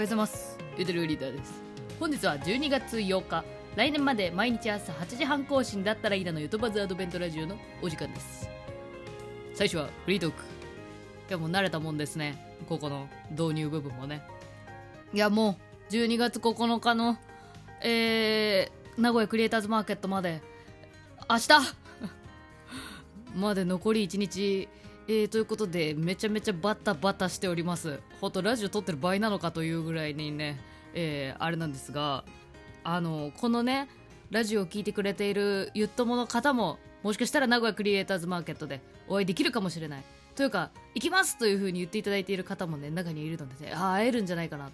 はようございます。ゆでるリーダーです。本日は12月8日来年まで毎日朝8時半更新だったらいいなのゆとばずアドベントラジオのお時間です。最初はフリートーク。いやも慣れたもんですね。ここの導入部分もね。いやもう12月9日のえー、名古屋クリエイターズマーケットまで。明日 まで残り1日えー、ということでめちゃめちゃバタバタしております。ほんとラジオ撮ってる場合なのかというぐらいにね、えー、あれなんですがあのこのねラジオを聴いてくれているゆっともの方ももしかしたら名古屋クリエイターズマーケットでお会いできるかもしれない。というか行きます！というふうに言っていただいている方もね中にいるのでねあ会えるんじゃないかな。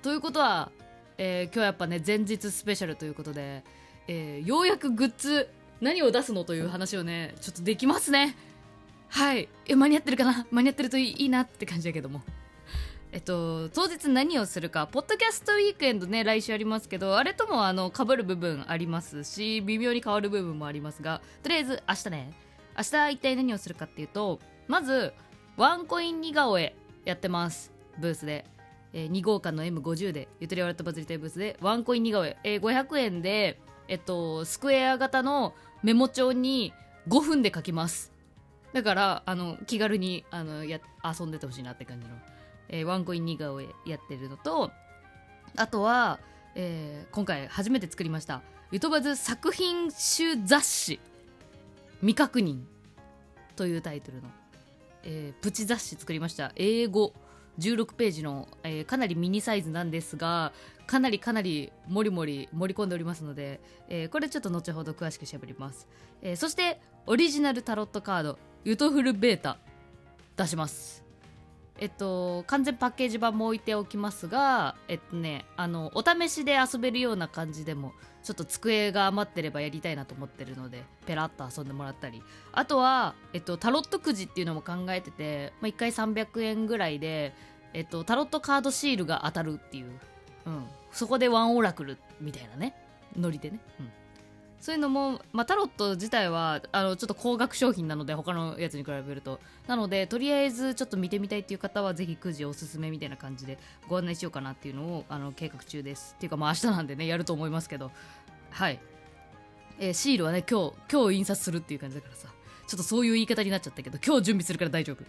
ということは、えー、今日やっぱね前日スペシャルということで、えー、ようやくグッズ何を出すのという話をねちょっとできますね。はい。え間に合ってるかな？間に合ってるといいなって感じだけども。えっと、当日何をするか、ポッドキャストウィークエンドね、来週ありますけど、あれともあの、被る部分ありますし、微妙に変わる部分もありますが、とりあえず明日ね、明日一体何をするかっていうと、まず、ワンコイン似顔絵やってます、ブースで。えー、2号館の M50 で、ゆとりわらとバズりたいブースで、ワンコイン似顔絵、えー、500円で、えっと、スクエア型のメモ帳に5分で書きます。だからあの気軽にあのや遊んでてほしいなって感じの、えー、ワンコイン似顔絵やってるのとあとは、えー、今回初めて作りましたゆとばず作品集雑誌未確認というタイトルの、えー、プチ雑誌作りました。英語16ページの、えー、かなりミニサイズなんですがかなりかなりもりもり盛り込んでおりますので、えー、これちょっと後ほど詳しくしゃべります、えー、そしてオリジナルタロットカード。ユトフルベータ出します。えっと完全パッケージ版も置いておきますがえっとねあのお試しで遊べるような感じでもちょっと机が余ってればやりたいなと思ってるのでペラッと遊んでもらったり。あとは、えっと、タロットくじっていうのも考えてて、まあ、1回300円ぐらいで、えっと、タロットカードシールが当たるっていう、うん、そこでワンオラクルみたいなね。ノリでね、うん、そういうのも、まあ、タロット自体はあのちょっと高額商品なので他のやつに比べると。なのでとりあえずちょっと見てみたいっていう方はぜひくじおすすめみたいな感じでご案内しようかなっていうのをあの計画中です。っていうかまあ明日なんでねやると思いますけど。はい、えー、シールはね今日今日印刷するっていう感じだからさ。ちょっとそういう言い方になっちゃったけど今日準備するから大丈夫。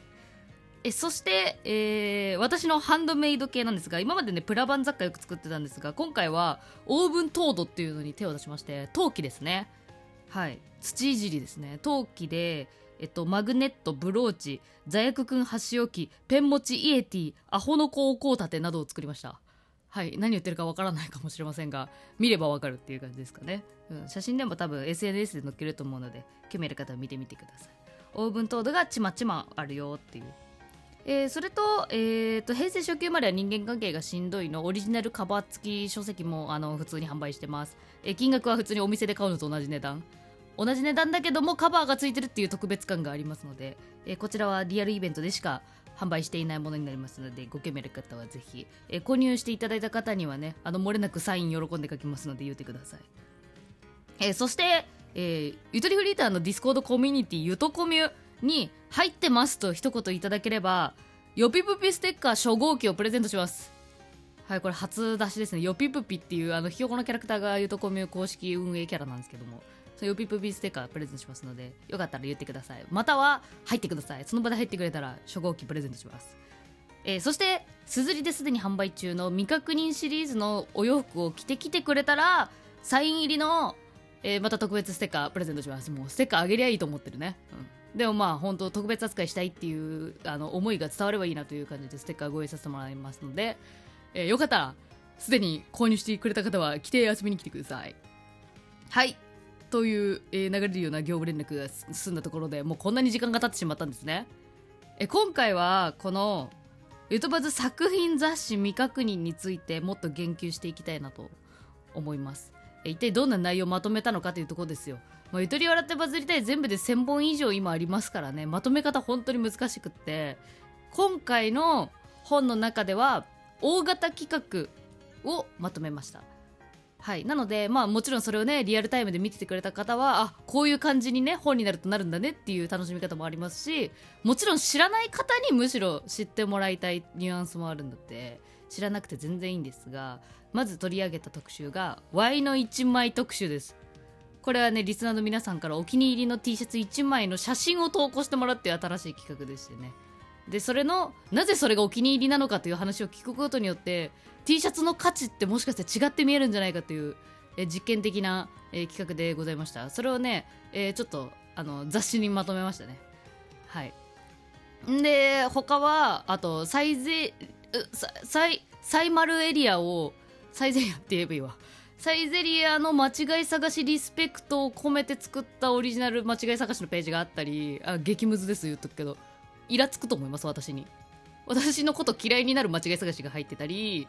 えそして、えー、私のハンドメイド系なんですが今までねプラバン雑貨よく作ってたんですが今回はオーブントードっていうのに手を出しまして陶器ですねはい土いじりですね陶器でえっと、マグネット、ブローチ、座薬くん箸置き、ペン持ちイエティ、アホの子をこう立てなどを作りました。はい、何言ってるかわからないかもしれませんが、見ればわかるっていう感じですかね。うん、写真でも多分 SNS で載っけると思うので、興味ある方は見てみてください。オーブントードがちまちまあるよっていうえー、それと,、えーと、平成初級までは人間関係がしんどいのオリジナルカバー付き書籍もあの普通に販売してます、えー、金額は普通にお店で買うのと同じ値段。同じ値段だけどもカバーが付いてるっていう特別感がありますので、えー、こちらはリアルイベントでしか販売していないものになりますのでご興味ある方はぜひ、えー、購入していただいた方にはねあの漏れなくサイン喜んで書きますので言ってください、えー、そして、えー、ゆとりフリーターの Discord コミュニティゆとコミュに入ってますと一言いただければヨピプピステッカー初号機をプレゼントします。はいこれ初出しですね。ヨピプピっていうあのひよこのキャラクターがゆとコミュ公式運営キャラなんですけどもそのヨピプピステッカープレゼントしますのでよかったら言ってください。または入ってください。その場で入ってくれたら初号機プレゼントします。えー、そしてすずりですでに販売中の未確認シリーズのお洋服を着てきてくれたらサイン入りの、えー、また特別ステッカープレゼントします。もうステッカーあげりゃいいと思ってるね、うん。でもまあ本当特別扱いしたいっていうあの思いが伝わればいいなという感じでステッカーご用意させてもらいますので、えー、よかったらすでに購入してくれた方は来て遊びに来てください。はい。という、えー、流れるような業務連絡が済んだところでもうこんなに時間が経ってしまったんですね。え今回はこのゆとばず作品雑誌未確認についてもっと言及していきたいなと思います。一体どんな内容をまとめたのかというところですよまあ、ゆとり笑ってバズりたい全部で1000本以上今ありますからね。まとめ方本当に難しくって。今回の本の中では大型企画をまとめました。はい。なのでまあもちろんそれをねリアルタイムで見ててくれた方はあこういう感じにね本になるとなるんだねっていう楽しみ方もありますしもちろん知らない方にむしろ知ってもらいたいニュアンスもあるんだって。知らなくて全然いいんですがまず取り上げた特集が Y の1枚特集です。これはねリスナーの皆さんからお気に入りの T シャツ1枚の写真を投稿してもらって新しい企画でしてね。でそれのなぜそれがお気に入りなのかという話を聞くことによって T シャツの価値ってもしかして違って見えるんじゃないかというえ実験的な、え企画でございました。それをね、えー、ちょっとあの雑誌にまとめましたね。はい。で他はあとサイゼサイサイマルエリアをサイゼリアって言えばいいわ。サイゼリアの間違い探しリスペクトを込めて作ったオリジナル間違い探しのページがあったりあ激ムズです言っとくけどイラつくと思います私に。私のこと嫌いになる間違い探しが入ってたり、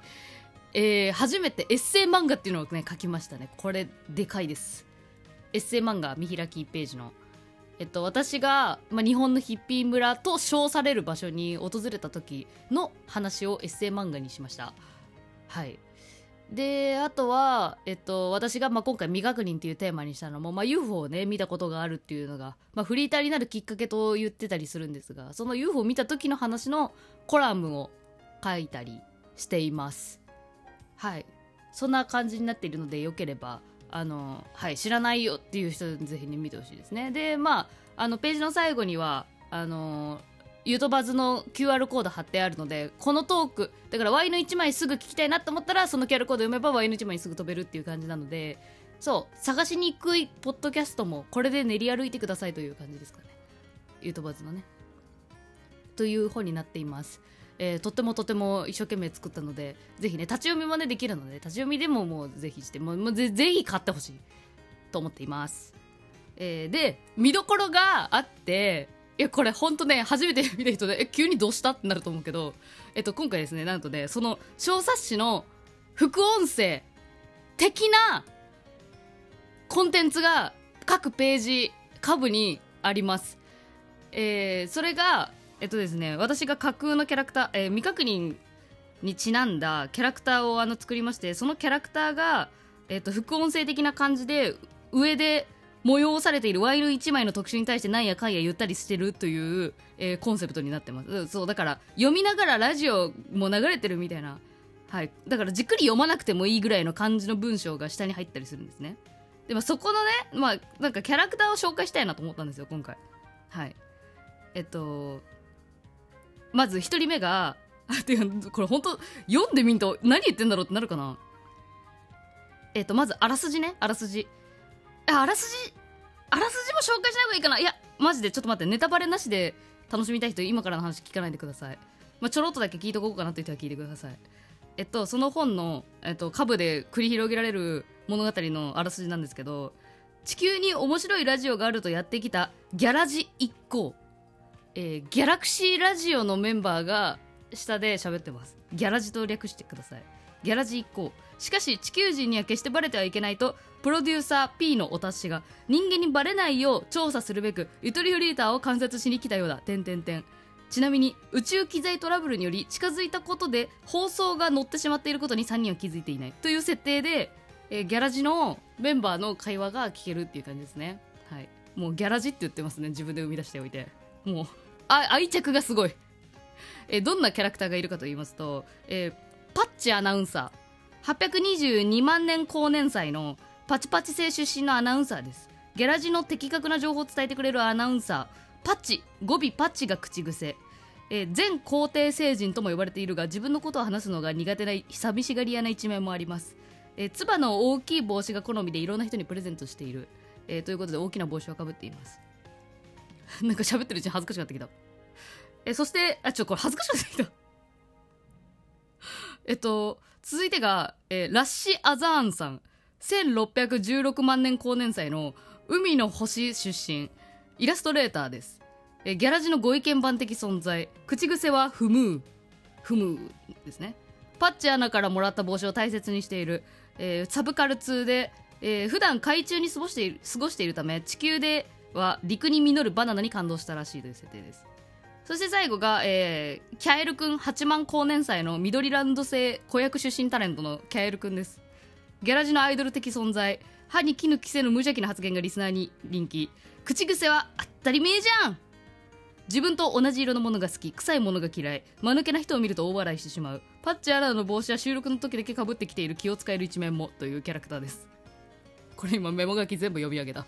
えー、初めてエッセイ漫画っていうのをね書きましたね。これでかいです。エッセイ漫画見開きページの。えっと、私が、まあ、日本のヒッピー村と称される場所に訪れた時の話をエッセイ漫画にしました。はい。であとは、えっと、私が、まあ、今回未確認っていうテーマにしたのも、まあ、UFO をね見たことがあるっていうのが、まあ、フリーターになるきっかけと言ってたりするんですがその UFO を見た時の話のコラムを書いたりしています。はい。そんな感じになっているのでよければあの、はい、知らないよっていう人ぜひね見てほしいですね。でまああのページの最後にはあのゆとばずの QR コード貼ってあるのでこのトークだから Y の1枚すぐ聞きたいなと思ったらその QR コード読めば Y の1枚にすぐ飛べるっていう感じなのでそう探しにくいポッドキャストもこれで練り歩いてくださいという感じですかね。ゆとばずのね。という本になっています。えー、とってもとても一生懸命作ったのでぜひね立ち読みもねできるので立ち読みでももうぜひしてもうぜぜひ買ってほしいと思っています、えー、で見どころがあっていや、これほんとね、初めて見た人で、え、急にどうしたってなると思うけど、えっと、今回ですね、なんとね、その小冊子の副音声的なコンテンツが各ページ、下部にあります。えー、それが、えっとですね、私が架空のキャラクター、えー、未確認にちなんだキャラクターをあの作りまして、そのキャラクターが、えっと、副音声的な感じで、上で、催されているワイル1枚の特集に対してなんやかんや言ったりしてるという、えー、コンセプトになってます。そうだから読みながらラジオも流れてるみたいな。はい。だからじっくり読まなくてもいいぐらいの感じの文章が下に入ったりするんですね。でもそこのねまあなんかキャラクターを紹介したいなと思ったんですよ今回。はい。えっとまず1人目が あていうこれ本当読んでみんと何言ってんだろうってなるかな。えっとまずあらすじね。あらすじ。あらすじあらすじも紹介しない方がいいかな。いやマジでちょっと待ってネタバレなしで楽しみたい人今からの話聞かないでください、まあ、ちょろっとだけ聞いとこうかなという人は聞いてください。えっとその本の、えっと、下部で繰り広げられる物語のあらすじなんですけど地球に面白いラジオがあるとやってきたギャラジ一行、えー、ギャラクシーラジオのメンバーが下で喋ってます。ギャラジと略してください。ギャラジ一行しかし地球人には決してバレてはいけないとプロデューサー P のお達しが人間にバレないよう調査するべくゆとりフリーターを観察しに来たようだ。点点点ちなみに宇宙機材トラブルにより近づいたことで放送が乗ってしまっていることに3人は気づいていないという設定で、えー、ギャラジのメンバーの会話が聞けるっていう感じですね。はい。もうギャラジって言ってますね。自分で生み出しておいて。もう、あ愛着がすごい。えー、どんなキャラクターがいるかと言いますと、えー、パッチアナウンサー。822万年高年祭のパチパチ星出身のアナウンサーです。ギャラジの的確な情報を伝えてくれるアナウンサー。パッチ語尾パッチが口癖。え、全皇帝星人とも呼ばれているが自分のことを話すのが苦手な寂しがり屋な一面もあります、えー、唾の大きい帽子が好みでいろんな人にプレゼントしている、えー、ということで大きな帽子をかぶっています。なんか喋ってるうちに恥ずかしくなってきた。えそしてあちょこれ恥ずかしくなってきた。えっと続いてが、えラッシュ・アザーンさん。1616万年高年祭の海の星出身イラストレーターです。えギャラジのご意見番的存在。口癖はフムー。フムーですね。パッチアナからもらった帽子を大切にしている、えー、サブカル通で、えー、普段海中に過ごしている過ごしているため地球では陸に実るバナナに感動したらしいという設定です。そして最後が、えー、キャエルくん8万高年祭の緑ランド製子役出身タレントのキャエルくんです。ギャラジのアイドル的存在。歯に衣着せぬ無邪気な発言がリスナーに人気。口癖は当たり前じゃん。自分と同じ色のものが好き。臭いものが嫌い。間抜けな人を見ると大笑いしてしまう。パッチアラーの帽子は収録の時だけかぶってきている。気を使える一面も。というキャラクターです。これ今メモ書き全部読み上げた。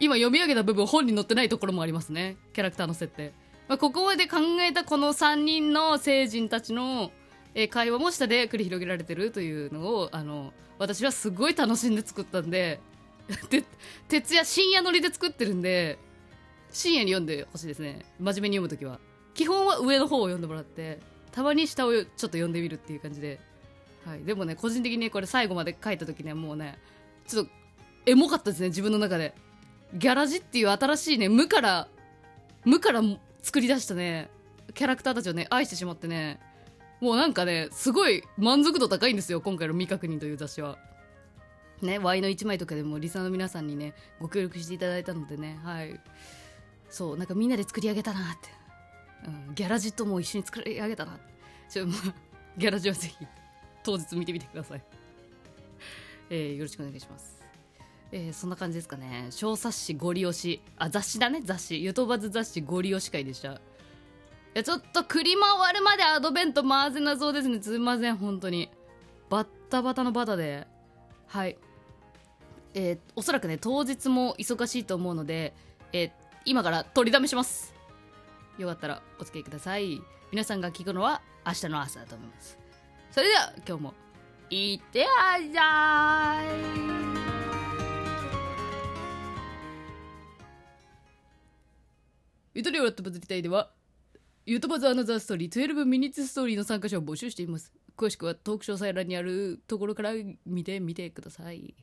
今読み上げた部分本に載ってないところもありますね。キャラクターの設定、まあ、ここまで考えたこの3人の成人たちのえ会話も下で繰り広げられてるというのをあの私はすごい楽しんで作ったんで で徹夜深夜乗りで作ってるんで深夜に読んでほしいですね。真面目に読むときは。基本は上の方を読んでもらってたまに下をちょっと読んでみるっていう感じで、はい、でもね個人的にこれ最後まで書いた時ねもうねちょっとエモかったですね自分の中で。ギャラジっていう新しいね無から無から作り出したね。キャラクターたちをね愛してしまってね。もうなんかねすごい満足度高いんですよ今回の「未確認」という雑誌は。ね、ワイの1枚とかでもリサの皆さんにねご協力していただいたのでね。はい。そうなんかみんなで作り上げたなって、うん、ギャラジとも一緒に作り上げたなちょ、まあ、ギャラジはぜひ当日見てみてください、えー、よろしくお願いします。えー、そんな感じですかね。小冊子ゴリ押し。あ雑誌だね。雑誌。ゆとばず雑誌ゴリ押し会でした。いやちょっと繰り回るまでアドベント回せなそうですね。すいません。本当に。バッタバタのバタで。はい。えー、おそらくね当日も忙しいと思うので、えー、今から取りだめします。よかったらお付き合いください。皆さんが聞くのは明日の朝だと思います。それでは今日もいってらっしゃい。ゆとりをやったバズりたいでは、ゆとばずアナザーストーリー12ミニッツストーリーの参加者を募集しています。詳しくはトーク詳細欄にあるところから見てみてください。